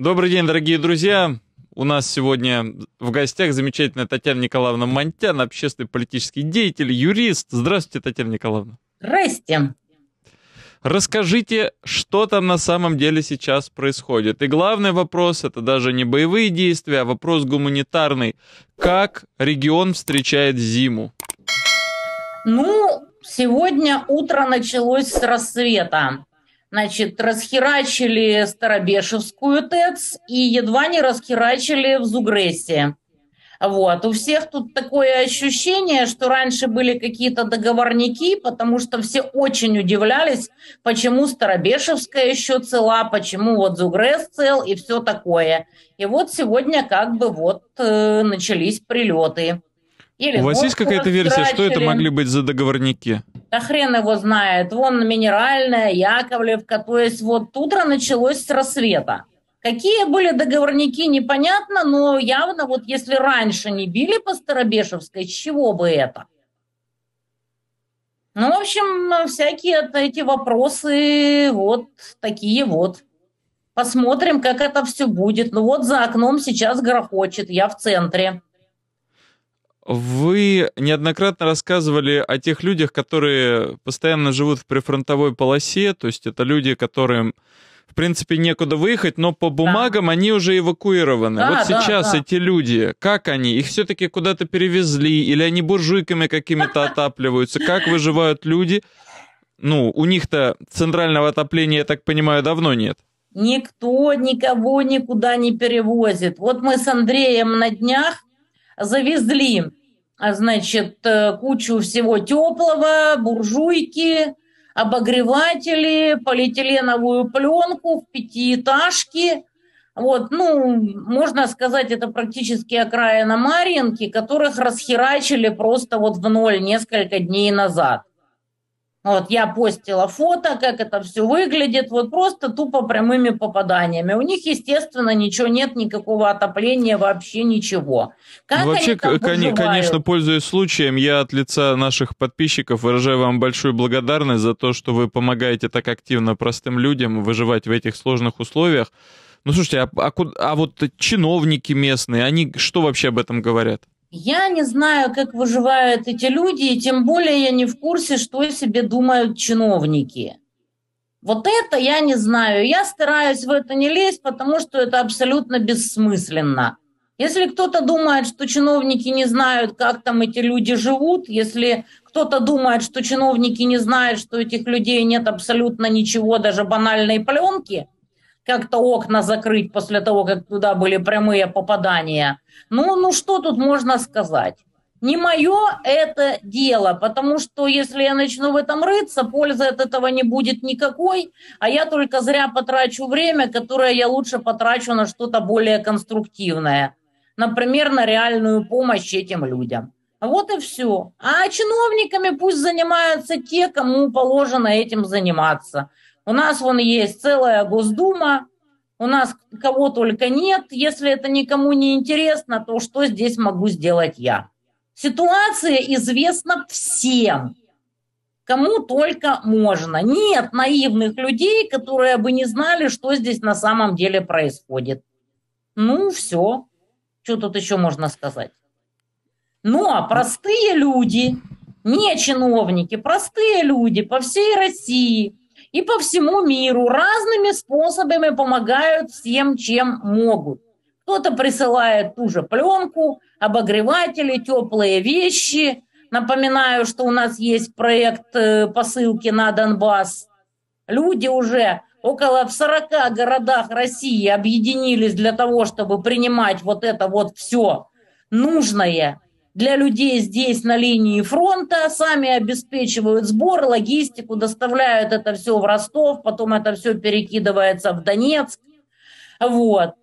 Добрый день, дорогие друзья. У нас сегодня в гостях замечательная Татьяна Николаевна Монтян, общественный политический деятель, юрист. Здравствуйте, Татьяна Николаевна. Здрасте. Расскажите, что там на самом деле сейчас происходит. И главный вопрос, это даже не боевые действия, а вопрос гуманитарный. Как регион встречает зиму? Ну, сегодня утро началось с рассвета. Значит, расхерачили Старобешевскую ТЭЦ и едва не расхерачили в Зугрессе. Вот. У всех тут такое ощущение, что раньше были какие-то договорники, потому что все очень удивлялись, почему Старобешевская еще цела, почему вот Зугрес цел и все такое. И вот сегодня как бы вот э, начались прилеты. Или У вас есть какая-то версия, что это могли быть за договорники? Да хрен его знает. Вон минеральная, Яковлевка. То есть вот утро началось с рассвета. Какие были договорники, непонятно, но явно вот если раньше не били по Старобешевской, с чего бы это? Ну, в общем, всякие эти вопросы вот такие вот. Посмотрим, как это все будет. Ну вот за окном сейчас грохочет, я в центре. Вы неоднократно рассказывали о тех людях, которые постоянно живут в прифронтовой полосе, то есть это люди, которым в принципе, некуда выехать, но по бумагам да. они уже эвакуированы. Да, вот сейчас да, да. эти люди, как они? Их все-таки куда-то перевезли, или они буржуйками какими-то отапливаются? Как выживают люди? Ну, у них-то центрального отопления, я так понимаю, давно нет. Никто никого никуда не перевозит. Вот мы с Андреем на днях завезли, значит, э, кучу всего теплого, буржуйки, обогреватели, полиэтиленовую пленку в пятиэтажке. Вот, ну, можно сказать, это практически окраина Марьинки, которых расхерачили просто вот в ноль несколько дней назад. Вот я постила фото, как это все выглядит, вот просто тупо прямыми попаданиями. У них, естественно, ничего нет, никакого отопления, вообще ничего. Как вообще, кон- конечно, пользуясь случаем, я от лица наших подписчиков выражаю вам большую благодарность за то, что вы помогаете так активно простым людям выживать в этих сложных условиях. Ну, слушайте, а, а, а вот чиновники местные, они что вообще об этом говорят? Я не знаю, как выживают эти люди, и тем более я не в курсе, что себе думают чиновники. Вот это я не знаю. Я стараюсь в это не лезть, потому что это абсолютно бессмысленно. Если кто-то думает, что чиновники не знают, как там эти люди живут, если кто-то думает, что чиновники не знают, что у этих людей нет абсолютно ничего, даже банальной пленки – как-то окна закрыть после того, как туда были прямые попадания. Ну, ну что тут можно сказать? Не мое это дело, потому что если я начну в этом рыться, пользы от этого не будет никакой, а я только зря потрачу время, которое я лучше потрачу на что-то более конструктивное. Например, на реальную помощь этим людям. Вот и все. А чиновниками пусть занимаются те, кому положено этим заниматься. У нас вон есть целая Госдума, у нас кого только нет. Если это никому не интересно, то что здесь могу сделать я? Ситуация известна всем, кому только можно. Нет наивных людей, которые бы не знали, что здесь на самом деле происходит. Ну, все. Что тут еще можно сказать? Но простые люди, не чиновники, простые люди по всей России – и по всему миру разными способами помогают всем, чем могут. Кто-то присылает ту же пленку, обогреватели, теплые вещи. Напоминаю, что у нас есть проект э, посылки на Донбасс. Люди уже около в 40 городах России объединились для того, чтобы принимать вот это вот все нужное для людей здесь на линии фронта, сами обеспечивают сбор, логистику, доставляют это все в Ростов, потом это все перекидывается в Донецк. Вот.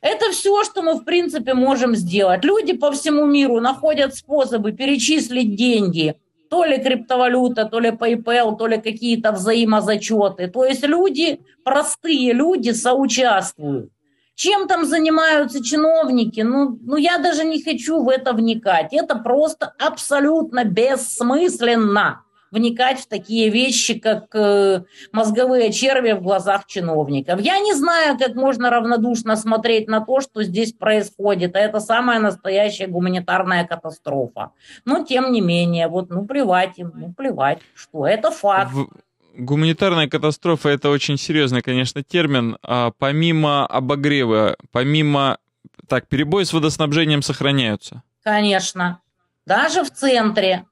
Это все, что мы, в принципе, можем сделать. Люди по всему миру находят способы перечислить деньги, то ли криптовалюта, то ли PayPal, то ли какие-то взаимозачеты. То есть люди, простые люди соучаствуют. Чем там занимаются чиновники? Ну, ну, я даже не хочу в это вникать. Это просто абсолютно бессмысленно. вникать в такие вещи, как э, мозговые черви в глазах чиновников. Я не знаю, как можно равнодушно смотреть на то, что здесь происходит. А это самая настоящая гуманитарная катастрофа. Но тем не менее, вот ну плевать им, ну плевать, что это факт. Гуманитарная катастрофа это очень серьезный, конечно, термин. А помимо обогрева, помимо так, перебои с водоснабжением сохраняются. Конечно. Даже в центре.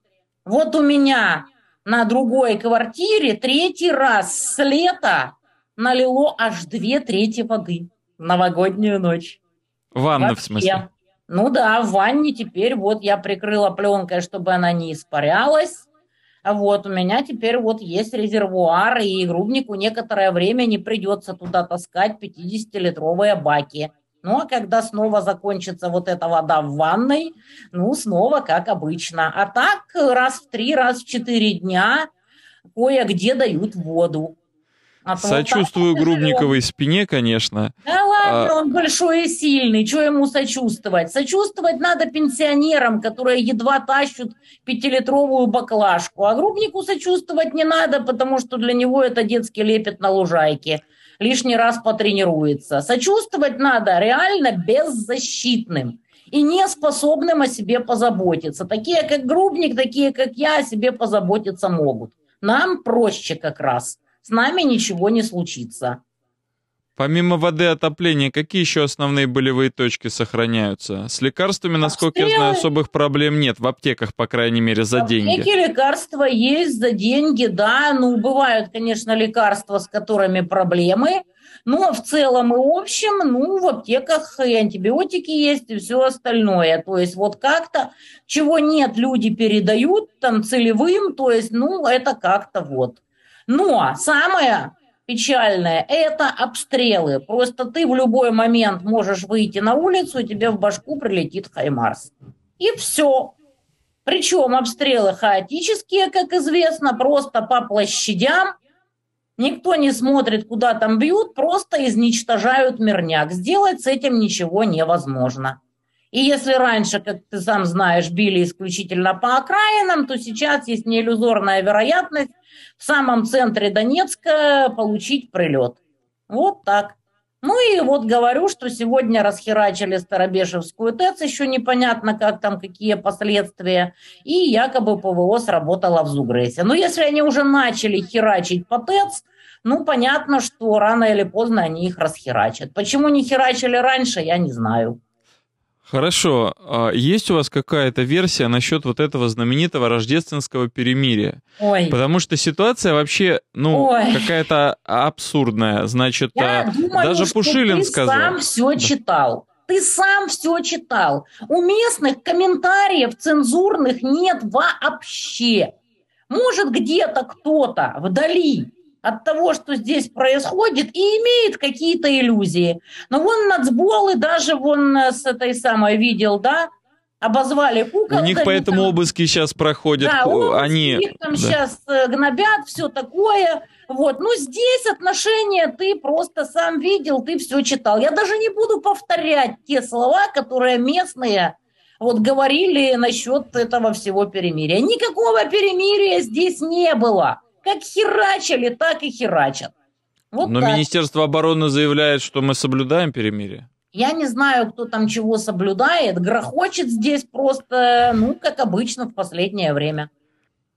Вот у меня на другой квартире третий раз с лета налило аж две трети воды в новогоднюю ночь. Ванна, Вообще. в смысле? Ну да, в ванне теперь вот я прикрыла пленкой, чтобы она не испарялась. Вот, у меня теперь вот есть резервуар, и грубнику некоторое время не придется туда таскать 50-литровые баки. Ну, а когда снова закончится вот эта вода в ванной, ну, снова как обычно. А так раз в три, раз в четыре дня кое-где дают воду. А Сочувствую Грубниковой спине, конечно. Да ладно, а... он большой и сильный, что ему сочувствовать? Сочувствовать надо пенсионерам, которые едва тащат пятилитровую баклажку. А Грубнику сочувствовать не надо, потому что для него это детский лепет на лужайке лишний раз потренируется. Сочувствовать надо реально беззащитным и не способным о себе позаботиться. Такие, как Грубник, такие, как я, о себе позаботиться могут. Нам проще как раз. С нами ничего не случится. Помимо воды и отопления, какие еще основные болевые точки сохраняются? С лекарствами, насколько Обстрелы. я знаю, особых проблем нет. В аптеках, по крайней мере, за в деньги. Аптеки лекарства есть за деньги, да. Ну, бывают, конечно, лекарства, с которыми проблемы. Но в целом и общем, ну, в аптеках и антибиотики есть, и все остальное. То есть вот как-то, чего нет, люди передают там целевым, то есть, ну, это как-то вот. Но самое печальное – это обстрелы. Просто ты в любой момент можешь выйти на улицу, и тебе в башку прилетит Хаймарс. И все. Причем обстрелы хаотические, как известно, просто по площадям. Никто не смотрит, куда там бьют, просто изничтожают мирняк. Сделать с этим ничего невозможно. И если раньше, как ты сам знаешь, били исключительно по окраинам, то сейчас есть неиллюзорная вероятность в самом центре Донецка получить прилет. Вот так. Ну и вот говорю, что сегодня расхерачили Старобешевскую ТЭЦ, еще непонятно, как там, какие последствия, и якобы ПВО сработало в Зугресе. Но если они уже начали херачить по ТЭЦ, ну, понятно, что рано или поздно они их расхерачат. Почему не херачили раньше, я не знаю. Хорошо. А есть у вас какая-то версия насчет вот этого знаменитого рождественского перемирия? Ой. Потому что ситуация вообще, ну, Ой. какая-то абсурдная. Значит, Я а, думаю, даже что Пушилин ты сказал. сам все да. читал. Ты сам все читал. Уместных комментариев цензурных нет вообще. Может, где-то кто-то вдали от того, что здесь происходит, и имеет какие-то иллюзии. Но вон нацболы даже вон с этой самой видел, да, обозвали куколками. У них поэтому там, обыски сейчас проходят. Да, они их там да. сейчас э, гнобят, все такое. Вот. Ну, здесь отношения ты просто сам видел, ты все читал. Я даже не буду повторять те слова, которые местные вот говорили насчет этого всего перемирия. Никакого перемирия здесь не было. Как херачили, так и херачат. Вот Но так. Министерство обороны заявляет, что мы соблюдаем перемирие. Я не знаю, кто там чего соблюдает. Грохочет здесь просто, ну, как обычно в последнее время.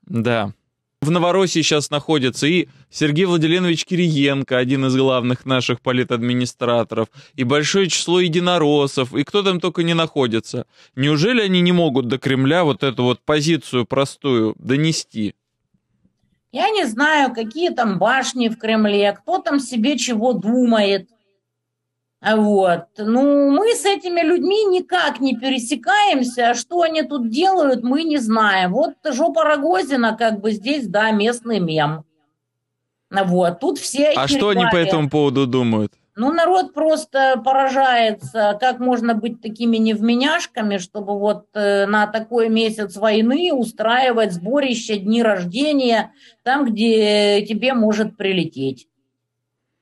Да. В Новороссии сейчас находится и Сергей Владимирович Кириенко, один из главных наших политадминистраторов, и большое число единороссов, и кто там только не находится. Неужели они не могут до Кремля вот эту вот позицию простую донести? Я не знаю, какие там башни в Кремле, кто там себе чего думает. Вот. Ну, мы с этими людьми никак не пересекаемся, а что они тут делают, мы не знаем. Вот жопа Рогозина, как бы здесь, да, местный мем. Вот, тут все... А что они по этому поводу думают? Ну, народ просто поражается, как можно быть такими невменяшками, чтобы вот э, на такой месяц войны устраивать сборище, дни рождения, там, где тебе может прилететь.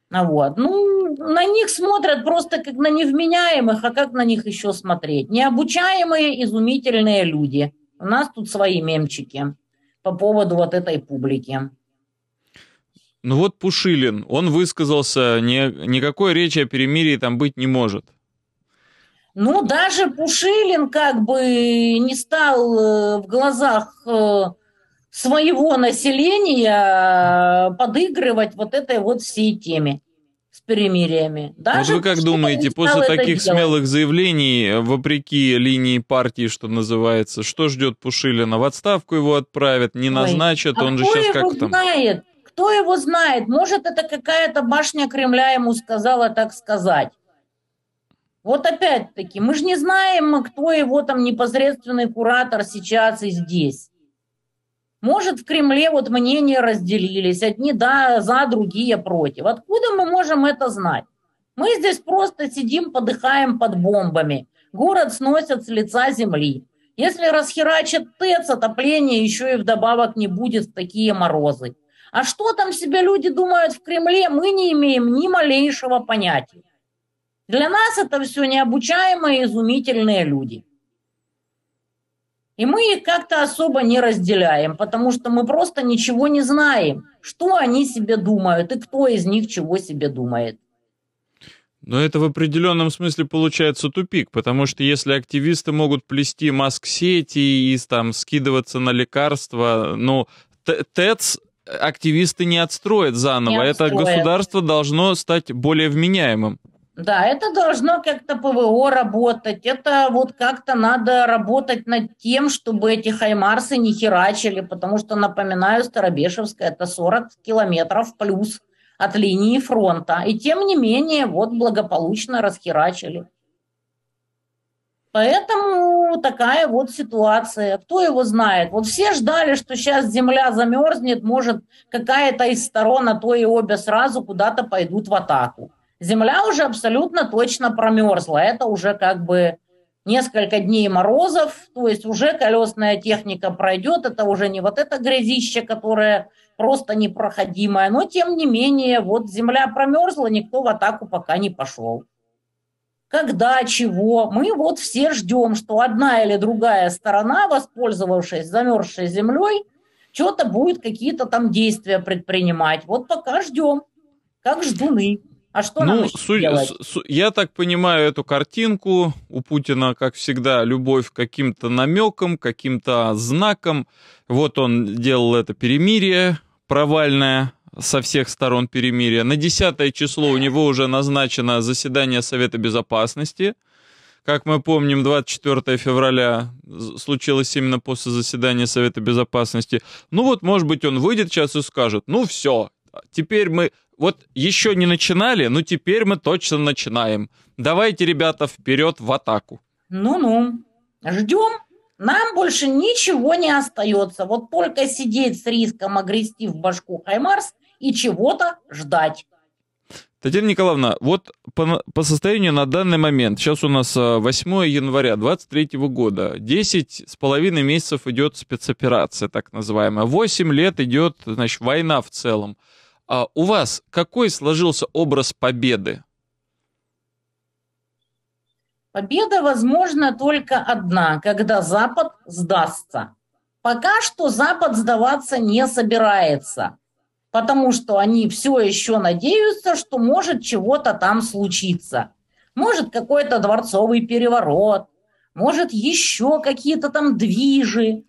Вот. Ну, на них смотрят просто как на невменяемых, а как на них еще смотреть? Необучаемые, изумительные люди. У нас тут свои мемчики. по поводу вот этой публики. Ну вот Пушилин, он высказался, не, никакой речи о перемирии там быть не может. Ну, даже Пушилин как бы не стал э, в глазах э, своего населения подыгрывать вот этой вот всей теме с перемириями. Даже вот вы как думаете, после таких смелых заявлений, вопреки линии партии, что называется, что ждет Пушилина? В отставку его отправят, не назначат, Ой, а он же сейчас как там... знает? Кто его знает? Может, это какая-то башня Кремля ему сказала так сказать. Вот опять-таки, мы же не знаем, кто его там непосредственный куратор сейчас и здесь. Может, в Кремле вот мнения разделились, одни да, за, другие против. Откуда мы можем это знать? Мы здесь просто сидим, подыхаем под бомбами. Город сносят с лица земли. Если расхерачат ТЭЦ, отопления еще и вдобавок не будет в такие морозы. А что там себе люди думают в Кремле, мы не имеем ни малейшего понятия. Для нас это все необучаемые, изумительные люди. И мы их как-то особо не разделяем, потому что мы просто ничего не знаем, что они себе думают и кто из них чего себе думает. Но это в определенном смысле получается тупик, потому что если активисты могут плести маск-сети и там скидываться на лекарства, ну, ТЭЦ активисты не отстроят заново. Не отстроят. Это государство должно стать более вменяемым. Да, это должно как-то ПВО работать, это вот как-то надо работать над тем, чтобы эти хаймарсы не херачили, потому что, напоминаю, Старобешевская это 40 километров плюс от линии фронта. И тем не менее, вот благополучно расхерачили. Поэтому такая вот ситуация. Кто его знает? Вот все ждали, что сейчас земля замерзнет, может какая-то из сторон, а то и обе сразу куда-то пойдут в атаку. Земля уже абсолютно точно промерзла. Это уже как бы несколько дней морозов, то есть уже колесная техника пройдет, это уже не вот это грязище, которое просто непроходимое, но тем не менее, вот земля промерзла, никто в атаку пока не пошел когда, чего. Мы вот все ждем, что одна или другая сторона, воспользовавшись замерзшей землей, что-то будет какие-то там действия предпринимать. Вот пока ждем, как ждуны. А что ну, нам су- делать? Су- я так понимаю эту картинку. У Путина, как всегда, любовь к каким-то намекам, каким-то знакам. Вот он делал это перемирие провальное, со всех сторон перемирия. На 10 число у него уже назначено заседание Совета Безопасности. Как мы помним, 24 февраля случилось именно после заседания Совета Безопасности. Ну вот, может быть, он выйдет сейчас и скажет, ну все, теперь мы вот еще не начинали, но теперь мы точно начинаем. Давайте, ребята, вперед в атаку. Ну-ну, ждем. Нам больше ничего не остается. Вот только сидеть с риском огрести в башку Хаймарс и чего-то ждать. Татьяна Николаевна, вот по, по состоянию на данный момент, сейчас у нас 8 а, января 23 года, 10 с половиной месяцев идет спецоперация, так называемая, 8 лет идет, значит, война в целом. А у вас какой сложился образ победы? Победа возможна только одна, когда Запад сдастся. Пока что Запад сдаваться не собирается потому что они все еще надеются, что может чего-то там случиться. Может какой-то дворцовый переворот, может еще какие-то там движи.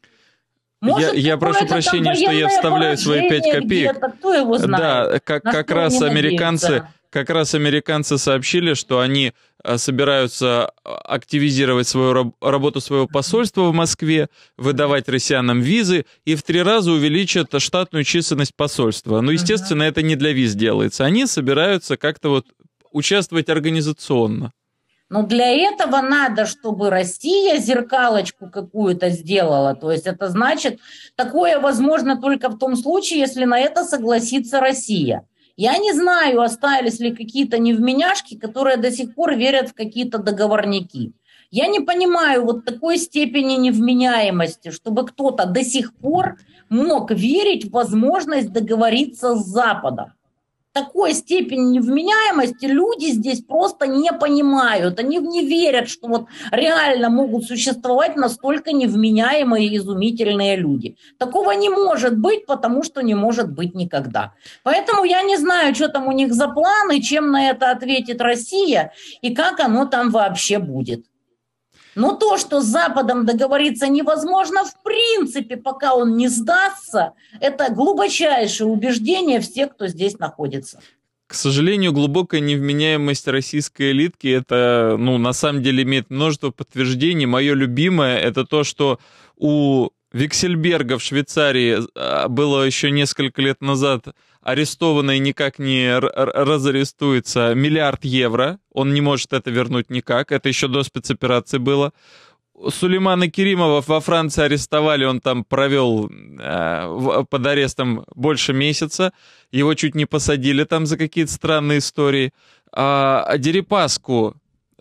Может, я, я прошу прощения, что я вставляю свои пять копеек. Кто его знает? Да, как, как раз американцы, надеются? как раз американцы сообщили, что они собираются э, активизировать свою работу своего посольства в Москве, выдавать россиянам визы и в три раза увеличат штатную численность посольства. Но, естественно, это не для виз делается. Они собираются как-то вот участвовать организационно. Но для этого надо, чтобы Россия зеркалочку какую-то сделала. То есть это значит, такое возможно только в том случае, если на это согласится Россия. Я не знаю, остались ли какие-то невменяшки, которые до сих пор верят в какие-то договорники. Я не понимаю вот такой степени невменяемости, чтобы кто-то до сих пор мог верить в возможность договориться с Западом. Такой степень невменяемости люди здесь просто не понимают. Они не верят, что вот реально могут существовать настолько невменяемые изумительные люди. Такого не может быть, потому что не может быть никогда. Поэтому я не знаю, что там у них за планы, чем на это ответит Россия и как оно там вообще будет. Но то, что с Западом договориться невозможно в принципе, пока он не сдастся, это глубочайшее убеждение всех, кто здесь находится. К сожалению, глубокая невменяемость российской элитки, это, ну, на самом деле имеет множество подтверждений. Мое любимое, это то, что у Виксельберга в Швейцарии а, было еще несколько лет назад арестовано и никак не разарестуется миллиард евро. Он не может это вернуть никак. Это еще до спецоперации было. Сулеймана Керимова во Франции арестовали, он там провел э, под арестом больше месяца. Его чуть не посадили там за какие-то странные истории. А, а Дерипаску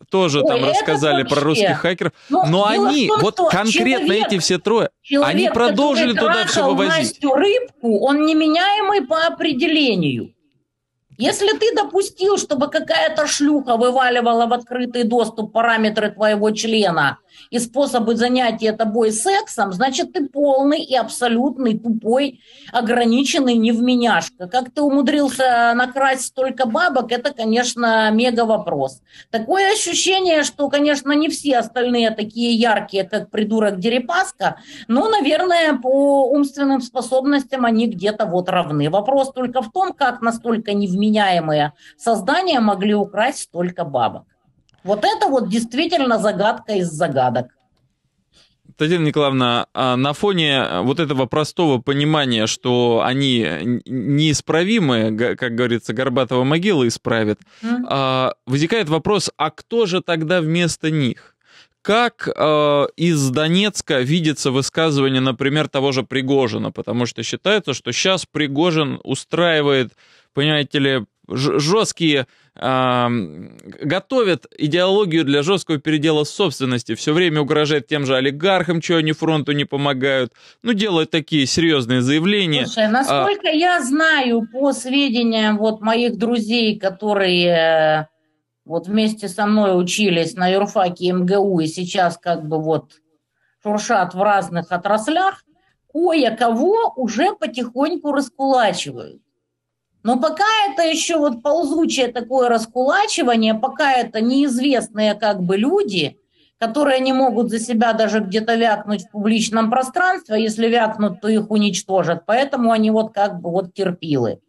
тоже Ой, там рассказали про русских хакеров. Но, но они, том, вот конкретно человек, эти все трое, человек, они продолжили туда все вывозить. рыбку, он неменяемый по определению. Если ты допустил, чтобы какая-то шлюха вываливала в открытый доступ параметры твоего члена и способы занятия тобой сексом, значит, ты полный и абсолютный тупой, ограниченный невменяшка. Как ты умудрился накрасть столько бабок, это, конечно, мега вопрос. Такое ощущение, что, конечно, не все остальные такие яркие, как придурок Дерипаска, но, наверное, по умственным способностям они где-то вот равны. Вопрос только в том, как настолько невменяемые создания могли украсть столько бабок. Вот это вот действительно загадка из загадок. Татьяна Николаевна, а на фоне вот этого простого понимания, что они неисправимы, как говорится, Горбатова могила исправит, mm. возникает вопрос, а кто же тогда вместо них? Как э, из Донецка видится высказывание, например, того же Пригожина? Потому что считается, что сейчас Пригожин устраивает, понимаете ли, жесткие э, готовят идеологию для жесткого передела собственности, все время угрожает тем же олигархам, что они фронту не помогают, ну, делают такие серьезные заявления. Слушай, насколько а... я знаю по сведениям вот моих друзей, которые э, вот вместе со мной учились на юрфаке МГУ и сейчас как бы вот шуршат в разных отраслях, кое-кого уже потихоньку раскулачивают. Но пока это еще вот ползучее такое раскулачивание, пока это неизвестные как бы люди, которые не могут за себя даже где-то вякнуть в публичном пространстве, если вякнут, то их уничтожат. Поэтому они вот как бы вот терпилы.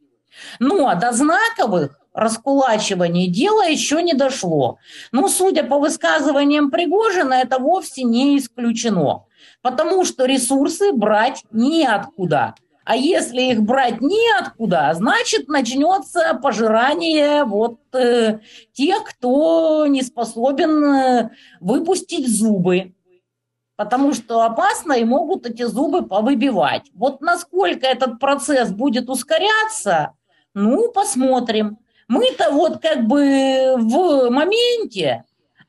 Ну, а до знаковых раскулачиваний дело еще не дошло. Ну, судя по высказываниям Пригожина, это вовсе не исключено. Потому что ресурсы брать неоткуда. А если их брать неоткуда, значит начнется пожирание вот э, тех, кто не способен э, выпустить зубы. Потому что опасно и могут эти зубы повыбивать. Вот насколько этот процесс будет ускоряться, ну, посмотрим. Мы-то вот как бы в моменте,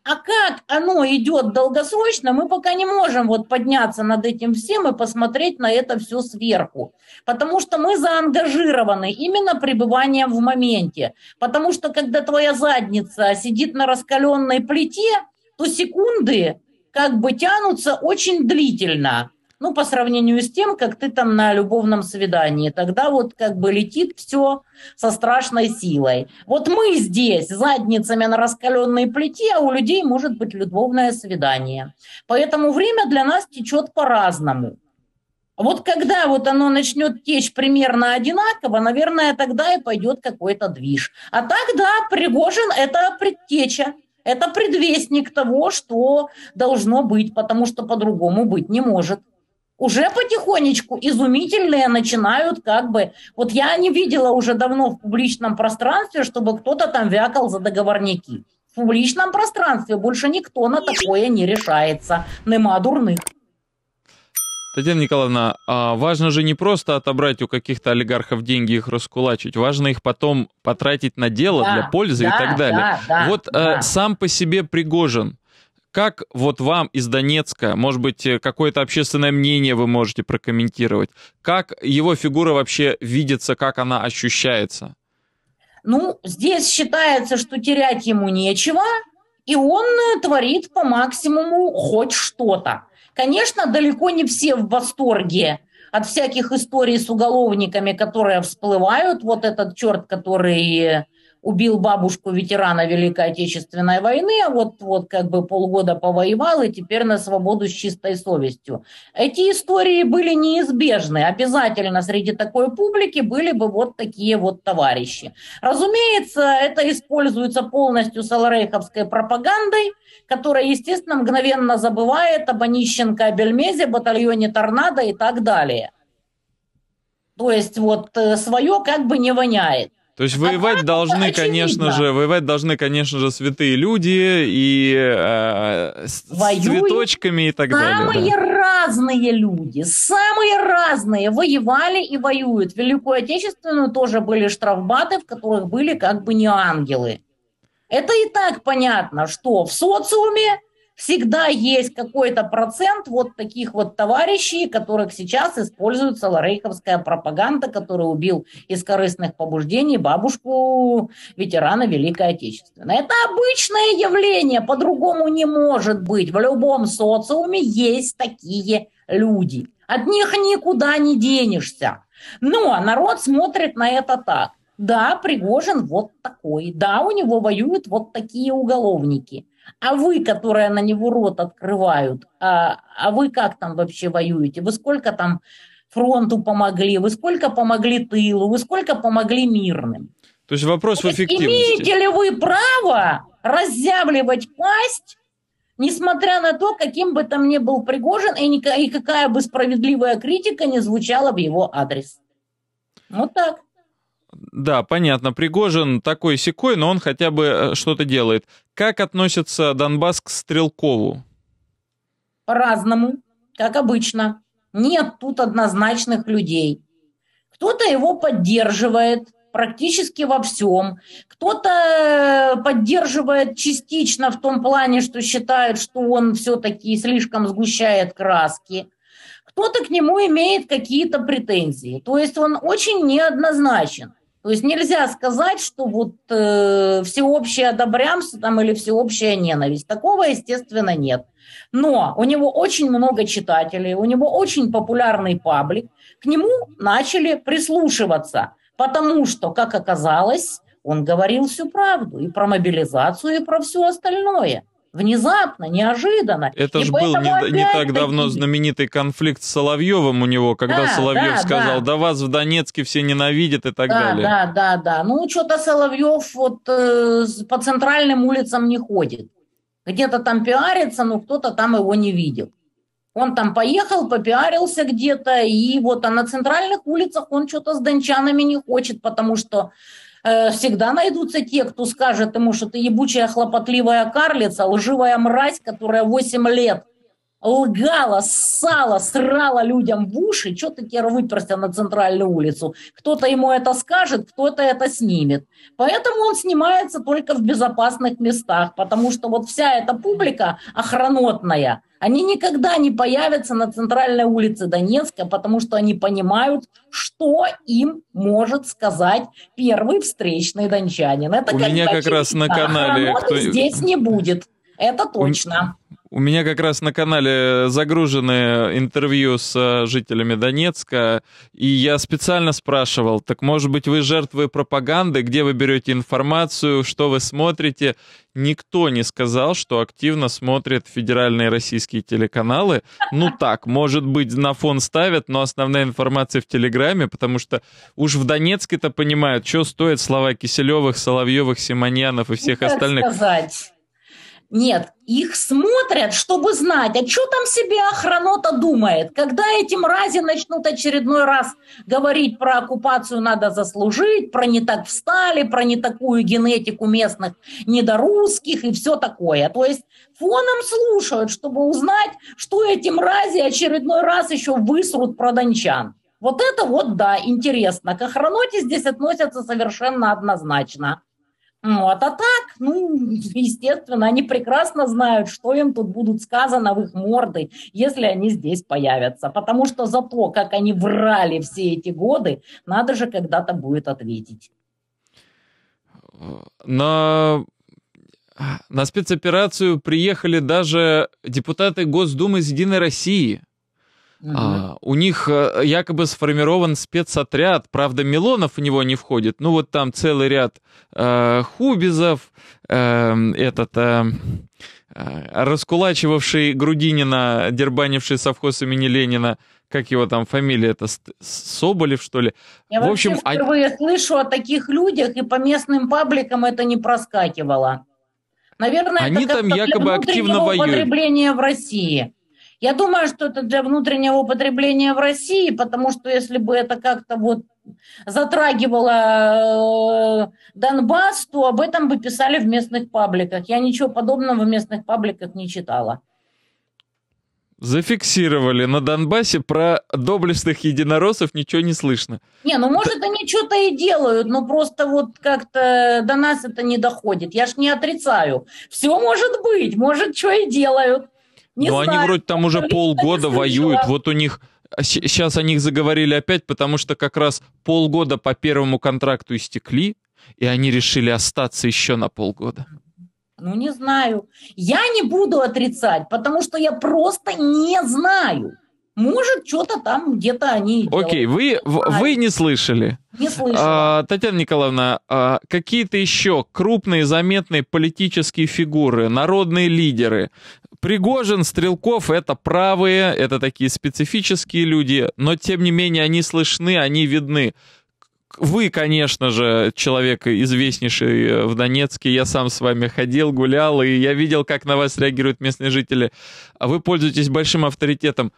а как оно идет долгосрочно, мы пока не можем вот подняться над этим всем и посмотреть на это все сверху. Потому что мы заангажированы именно пребыванием в моменте. Потому что когда твоя задница сидит на раскаленной плите, то секунды как бы тянутся очень длительно ну, по сравнению с тем, как ты там на любовном свидании. Тогда вот как бы летит все со страшной силой. Вот мы здесь задницами на раскаленной плите, а у людей может быть любовное свидание. Поэтому время для нас течет по-разному. Вот когда вот оно начнет течь примерно одинаково, наверное, тогда и пойдет какой-то движ. А так, да, Пригожин – это предтеча. Это предвестник того, что должно быть, потому что по-другому быть не может уже потихонечку изумительные начинают как бы... Вот я не видела уже давно в публичном пространстве, чтобы кто-то там вякал за договорники. В публичном пространстве больше никто на такое не решается. Нема дурных. Татьяна Николаевна, а важно же не просто отобрать у каких-то олигархов деньги и их раскулачить, важно их потом потратить на дело да, для пользы да, и так далее. Да, да, вот да. Э, сам по себе Пригожин, как вот вам из Донецка, может быть, э, какое-то общественное мнение вы можете прокомментировать? Как его фигура вообще видится, как она ощущается? Ну, здесь считается, что терять ему нечего, и он э, творит по максимуму хоть что-то. Конечно, далеко не все в восторге от всяких историй с уголовниками, которые всплывают. Вот этот черт, который убил бабушку ветерана Великой Отечественной войны, а вот, вот как бы полгода повоевал и теперь на свободу с чистой совестью. Эти истории были неизбежны. Обязательно среди такой публики были бы вот такие вот товарищи. Разумеется, это используется полностью саларейховской пропагандой, которая, естественно, мгновенно забывает об Онищенко, Бельмезе, батальоне «Торнадо» и так далее. То есть вот э, свое как бы не воняет. То есть воевать а должны, конечно же, воевать должны, конечно же, святые люди и э, с Воюют цветочками и так самые далее. Самые да. разные люди, самые разные воевали и воюют. Великую Отечественную тоже были штрафбаты, в которых были как бы не ангелы. Это и так понятно, что в социуме всегда есть какой-то процент вот таких вот товарищей, которых сейчас используется ларейковская пропаганда, который убил из корыстных побуждений бабушку ветерана Великой Отечественной. Это обычное явление, по-другому не может быть. В любом социуме есть такие люди. От них никуда не денешься. Но народ смотрит на это так. Да, Пригожин вот такой. Да, у него воюют вот такие уголовники. А вы, которые на него рот открывают, а, а вы как там вообще воюете? Вы сколько там фронту помогли? Вы сколько помогли тылу? Вы сколько помогли мирным? То есть вопрос То в эффективности. Имеете ли вы право разъявливать пасть, несмотря на то, каким бы там ни был Пригожин, и, и какая бы справедливая критика не звучала в его адрес? Вот так. Да, понятно. Пригожин такой секой, но он хотя бы э, что-то делает. Как относится Донбасс к Стрелкову? По-разному, как обычно. Нет тут однозначных людей. Кто-то его поддерживает практически во всем. Кто-то э, поддерживает частично в том плане, что считает, что он все-таки слишком сгущает краски. Кто-то к нему имеет какие-то претензии. То есть он очень неоднозначен. То есть нельзя сказать, что вот э, всеобщее одобрямство там или всеобщая ненависть. Такого, естественно, нет. Но у него очень много читателей, у него очень популярный паблик. К нему начали прислушиваться, потому что, как оказалось, он говорил всю правду и про мобилизацию, и про все остальное внезапно, неожиданно. Это же был не, не так давно знаменитый конфликт с Соловьевым у него, когда да, Соловьев да, сказал, да. да вас в Донецке все ненавидят и так да, далее. Да, да, да. Ну, что-то Соловьев вот э, по центральным улицам не ходит. Где-то там пиарится, но кто-то там его не видел. Он там поехал, попиарился где-то, и вот а на центральных улицах он что-то с дончанами не хочет, потому что всегда найдутся те, кто скажет ему, что ты ебучая хлопотливая карлица, лживая мразь, которая 8 лет лгала, ссала, срала людям в уши, что ты теперь выперся на центральную улицу. Кто-то ему это скажет, кто-то это снимет. Поэтому он снимается только в безопасных местах, потому что вот вся эта публика охранотная – они никогда не появятся на центральной улице Донецка, потому что они понимают, что им может сказать первый встречный дончанин. Это У меня как раз на канале... Кто... здесь не будет. Это точно. У меня как раз на канале загружены интервью с э, жителями Донецка, и я специально спрашивал, так может быть вы жертвы пропаганды, где вы берете информацию, что вы смотрите? Никто не сказал, что активно смотрят федеральные российские телеканалы. Ну так, может быть, на фон ставят, но основная информация в Телеграме, потому что уж в Донецке-то понимают, что стоят слова Киселевых, Соловьевых, Симоньянов и всех ну, остальных. Сказать. Нет, их смотрят, чтобы знать, а что там себе охранота думает. Когда эти мрази начнут очередной раз говорить про оккупацию надо заслужить, про не так встали, про не такую генетику местных недорусских и все такое. То есть фоном слушают, чтобы узнать, что эти мрази очередной раз еще высрут про дончан. Вот это вот, да, интересно. К охраноте здесь относятся совершенно однозначно. Вот. А так, ну, естественно, они прекрасно знают, что им тут будут сказано в их морды, если они здесь появятся. Потому что за то, как они врали все эти годы, надо же когда-то будет ответить. на, на спецоперацию приехали даже депутаты Госдумы из «Единой России». Угу. А, у них э, якобы сформирован спецотряд, правда, Милонов в него не входит. Ну вот там целый ряд э, Хубизов, э, этот э, раскулачивавший Грудинина, дербанивший совхоз имени Ленина, как его там фамилия, это Соболев, что ли? Я в общем, а впервые а... слышу о таких людях, и по местным пабликам это не проскакивало. Наверное, Они это там якобы активно воюют. употребления в России. Я думаю, что это для внутреннего употребления в России, потому что если бы это как-то вот затрагивало э, Донбасс, то об этом бы писали в местных пабликах. Я ничего подобного в местных пабликах не читала. Зафиксировали. На Донбассе про доблестных единороссов ничего не слышно. Не, ну может они что-то и делают, но просто вот как-то до нас это не доходит. Я ж не отрицаю. Все может быть, может, что и делают. Не Но ну, знаю, они вроде там уже полгода воюют. Вот у них сейчас о них заговорили опять, потому что как раз полгода по первому контракту истекли, и они решили остаться еще на полгода. Ну, не знаю. Я не буду отрицать, потому что я просто не знаю. Может, что-то там где-то они Окей, вы, вы не слышали. Не слышала. А, Татьяна Николаевна, а, какие-то еще крупные, заметные политические фигуры, народные лидеры. Пригожин, Стрелков — это правые, это такие специфические люди, но, тем не менее, они слышны, они видны. Вы, конечно же, человек известнейший э, в Донецке, я сам с вами ходил, гулял, и я видел, как на вас реагируют местные жители. А вы пользуетесь большим авторитетом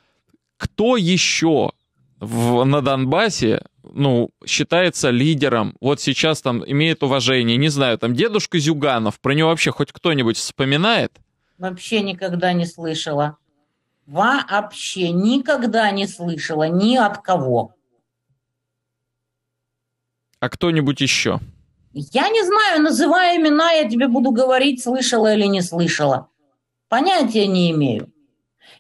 кто еще в, на Донбассе, ну, считается лидером, вот сейчас там имеет уважение, не знаю, там дедушка Зюганов, про него вообще хоть кто-нибудь вспоминает? Вообще никогда не слышала. Вообще никогда не слышала ни от кого. А кто-нибудь еще? Я не знаю, называя имена, я тебе буду говорить, слышала или не слышала. Понятия не имею.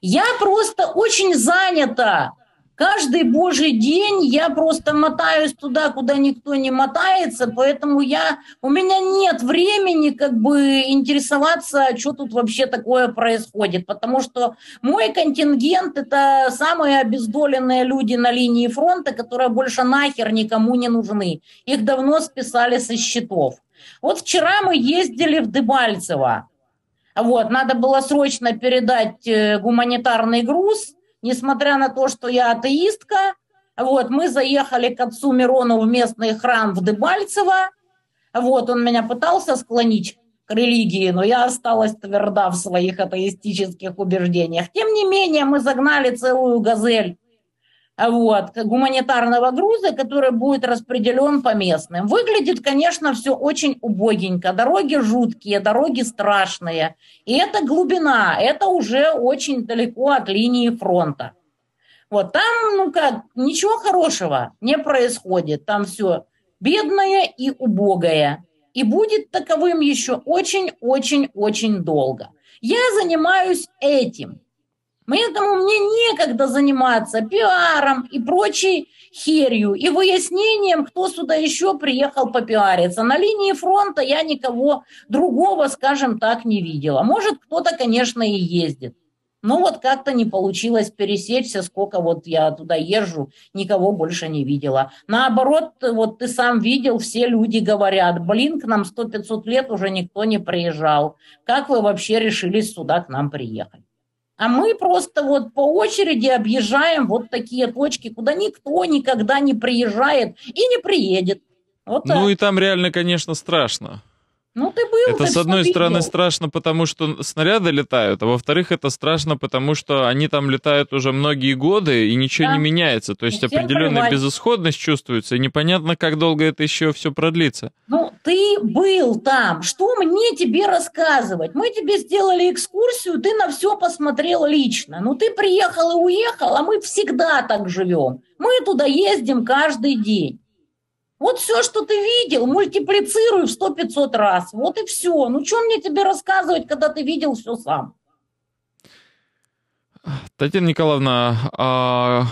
Я просто очень занята. Каждый божий день я просто мотаюсь туда, куда никто не мотается, поэтому я, у меня нет времени как бы интересоваться, что тут вообще такое происходит, потому что мой контингент – это самые обездоленные люди на линии фронта, которые больше нахер никому не нужны. Их давно списали со счетов. Вот вчера мы ездили в Дебальцево. Вот, надо было срочно передать э, гуманитарный груз, несмотря на то, что я атеистка. Вот, мы заехали к отцу Мирону в местный храм в Дебальцево. Вот, он меня пытался склонить к религии, но я осталась тверда в своих атеистических убеждениях. Тем не менее, мы загнали целую газель вот, гуманитарного груза, который будет распределен по местным. Выглядит, конечно, все очень убогенько. Дороги жуткие, дороги страшные. И это глубина, это уже очень далеко от линии фронта. Вот там, ну как, ничего хорошего не происходит. Там все бедное и убогое. И будет таковым еще очень-очень-очень долго. Я занимаюсь этим – Поэтому мне некогда заниматься пиаром и прочей херью, и выяснением, кто сюда еще приехал попиариться. На линии фронта я никого другого, скажем так, не видела. Может, кто-то, конечно, и ездит. Но вот как-то не получилось пересечься, сколько вот я туда езжу, никого больше не видела. Наоборот, вот ты сам видел, все люди говорят, блин, к нам 100-500 лет уже никто не приезжал. Как вы вообще решились сюда к нам приехать? А мы просто вот по очереди объезжаем вот такие точки, куда никто никогда не приезжает и не приедет. Вот ну и там реально, конечно, страшно. Ну, ты был, Это, с одной видел. стороны, страшно, потому что снаряды летают, а во-вторых, это страшно, потому что они там летают уже многие годы, и ничего да. не меняется. То есть определенная плевать. безысходность чувствуется, и непонятно, как долго это еще все продлится. Ну, ты был там. Что мне тебе рассказывать? Мы тебе сделали экскурсию, ты на все посмотрел лично. Ну, ты приехал и уехал, а мы всегда так живем. Мы туда ездим каждый день. Вот все, что ты видел, мультиплицируй в сто пятьсот раз. Вот и все. Ну, что мне тебе рассказывать, когда ты видел все сам? Татьяна Николаевна, а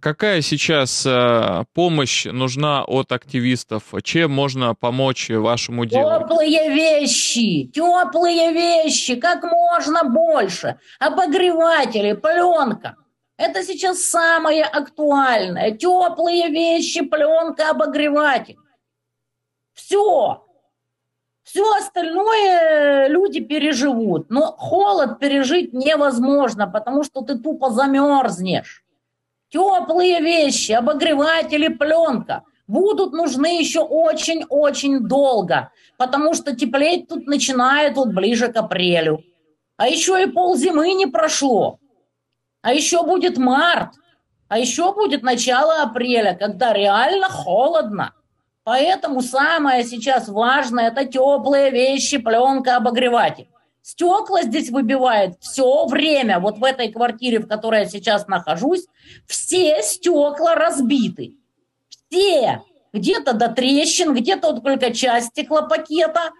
какая сейчас э, помощь нужна от активистов? Чем можно помочь вашему делу? Теплые вещи, теплые вещи, как можно больше. Обогреватели, пленка. Это сейчас самое актуальное. Теплые вещи, пленка, обогреватель. Все. Все остальное люди переживут. Но холод пережить невозможно, потому что ты тупо замерзнешь. Теплые вещи, обогреватели, пленка будут нужны еще очень-очень долго, потому что теплеть тут начинает вот ближе к апрелю. А еще и ползимы не прошло. А еще будет март. А еще будет начало апреля, когда реально холодно. Поэтому самое сейчас важное – это теплые вещи, пленка, обогреватель. Стекла здесь выбивает все время. Вот в этой квартире, в которой я сейчас нахожусь, все стекла разбиты. Все. Где-то до трещин, где-то вот только часть стеклопакета.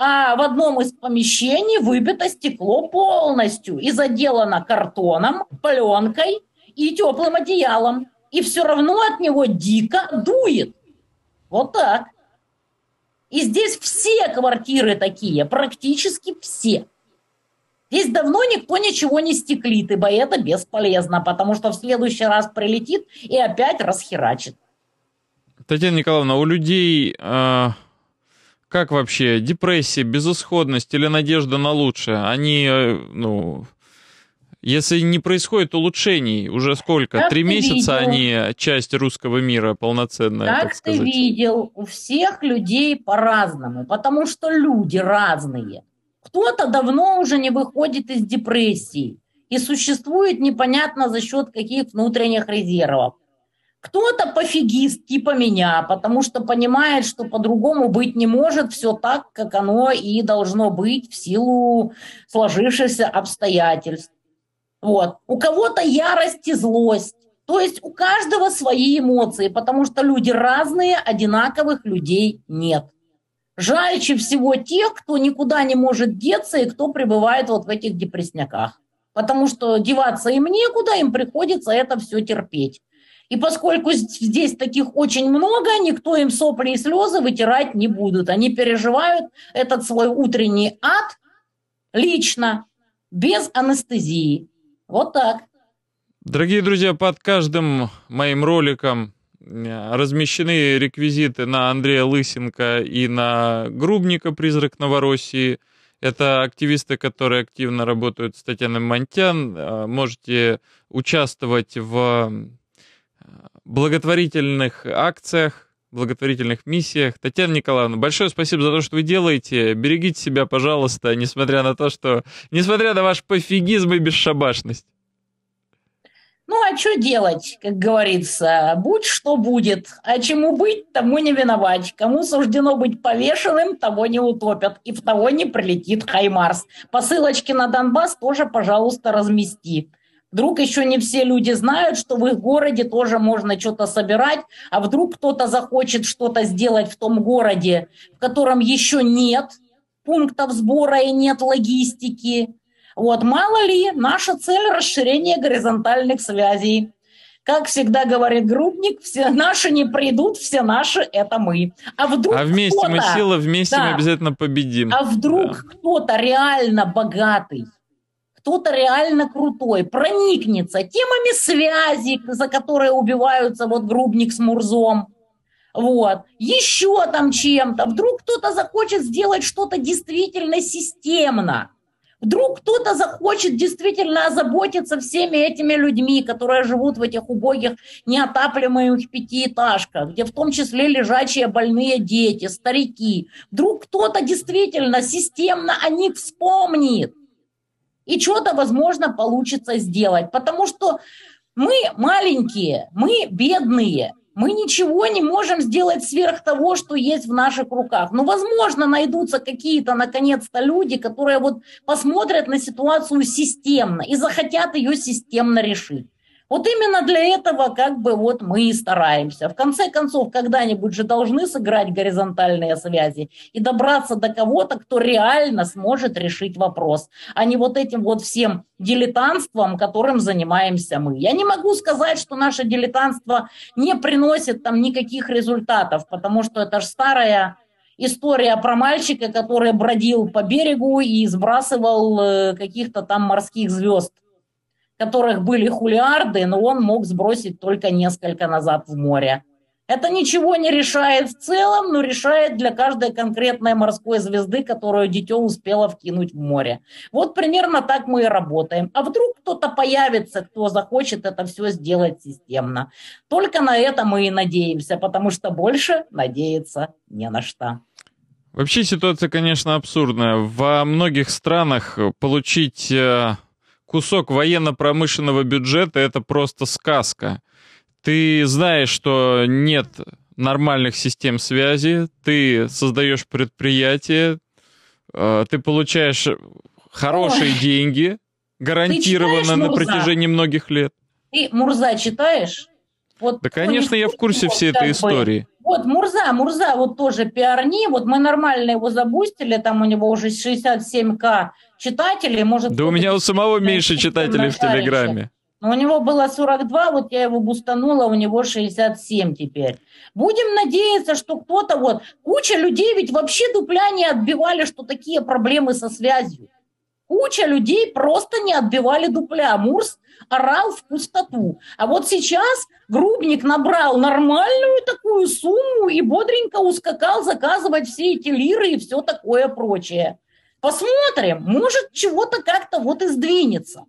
А в одном из помещений выбито стекло полностью и заделано картоном, пленкой и теплым одеялом. И все равно от него дико дует. Вот так. И здесь все квартиры такие, практически все. Здесь давно никто ничего не стеклит, ибо это бесполезно, потому что в следующий раз прилетит и опять расхерачит. Татьяна Николаевна, у людей э, как вообще депрессия, безысходность или надежда на лучшее? Они, э, ну, если не происходит улучшений, уже сколько? Как Три месяца видел? они часть русского мира полноценная, как так сказать. ты видел, у всех людей по-разному, потому что люди разные. Кто-то давно уже не выходит из депрессии и существует непонятно за счет каких внутренних резервов. Кто-то пофигист типа меня, потому что понимает, что по-другому быть не может, все так, как оно и должно быть в силу сложившихся обстоятельств. Вот. У кого-то ярость и злость. То есть у каждого свои эмоции, потому что люди разные, одинаковых людей нет. Жальче всего тех, кто никуда не может деться и кто пребывает вот в этих депрессняках. Потому что деваться им некуда, им приходится это все терпеть. И поскольку здесь таких очень много, никто им сопли и слезы вытирать не будут. Они переживают этот свой утренний ад лично, без анестезии. Вот так. Дорогие друзья, под каждым моим роликом э, размещены реквизиты на Андрея Лысенко и на Грубника «Призрак Новороссии». Это активисты, которые активно работают с Татьяной Монтян. Э, можете участвовать в благотворительных акциях, благотворительных миссиях. Татьяна Николаевна, большое спасибо за то, что вы делаете. Берегите себя, пожалуйста, несмотря на то, что... Несмотря на ваш пофигизм и бесшабашность. Ну, а что делать, как говорится? Будь что будет. А чему быть, тому не виновать. Кому суждено быть повешенным, того не утопят. И в того не прилетит Хаймарс. Посылочки на Донбасс тоже, пожалуйста, размести. Вдруг еще не все люди знают, что в их городе тоже можно что-то собирать, а вдруг кто-то захочет что-то сделать в том городе, в котором еще нет пунктов сбора и нет логистики. Вот, мало ли, наша цель – расширение горизонтальных связей. Как всегда говорит Грубник, все наши не придут, все наши – это мы. А вдруг А вместе мы сила, вместе да, мы обязательно победим. А вдруг да. кто-то реально богатый, кто-то реально крутой, проникнется темами связи, за которые убиваются вот Грубник с Мурзом, вот, еще там чем-то. Вдруг кто-то захочет сделать что-то действительно системно. Вдруг кто-то захочет действительно озаботиться всеми этими людьми, которые живут в этих убогих неотапливаемых пятиэтажках, где в том числе лежачие больные дети, старики. Вдруг кто-то действительно системно о них вспомнит. И что-то, возможно, получится сделать. Потому что мы маленькие, мы бедные, мы ничего не можем сделать сверх того, что есть в наших руках. Но, возможно, найдутся какие-то, наконец-то, люди, которые вот посмотрят на ситуацию системно и захотят ее системно решить. Вот именно для этого как бы вот мы и стараемся. В конце концов, когда-нибудь же должны сыграть горизонтальные связи и добраться до кого-то, кто реально сможет решить вопрос, а не вот этим вот всем дилетантством, которым занимаемся мы. Я не могу сказать, что наше дилетантство не приносит там никаких результатов, потому что это же старая история про мальчика, который бродил по берегу и сбрасывал э, каких-то там морских звезд которых были хулиарды, но он мог сбросить только несколько назад в море. Это ничего не решает в целом, но решает для каждой конкретной морской звезды, которую дитё успело вкинуть в море. Вот примерно так мы и работаем. А вдруг кто-то появится, кто захочет это все сделать системно. Только на это мы и надеемся, потому что больше надеяться не на что. Вообще ситуация, конечно, абсурдная. Во многих странах получить э, кусок военно-промышленного бюджета — это просто сказка. Ты знаешь, что нет нормальных систем связи, ты создаешь предприятие, э, ты получаешь хорошие Ой. деньги, гарантированно читаешь, на протяжении многих лет. Ты Мурза читаешь? Вот да, конечно, я в курсе всей этой истории. Вот Мурза, Мурза вот тоже пиарни, вот мы нормально его забустили, там у него уже 67к читателей, может... Да у меня у самого меньше читателей в Телеграме. Но у него было 42, вот я его бустанула, у него 67 теперь. Будем надеяться, что кто-то вот... Куча людей ведь вообще дупля не отбивали, что такие проблемы со связью. Куча людей просто не отбивали дупля. Мурс орал в пустоту. А вот сейчас Грубник набрал нормальную такую сумму и бодренько ускакал заказывать все эти лиры и все такое прочее. Посмотрим, может чего-то как-то вот и сдвинется.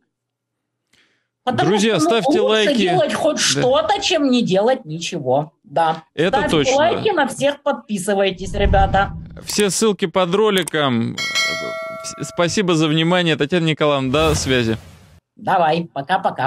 Потому Друзья, что, ну, ставьте лайки. делать хоть да. что-то, чем не делать ничего. Да. Это ставьте точно. лайки, на всех подписывайтесь, ребята. Все ссылки под роликом. Спасибо за внимание. Татьяна Николаевна, до связи. Давай, пока-пока.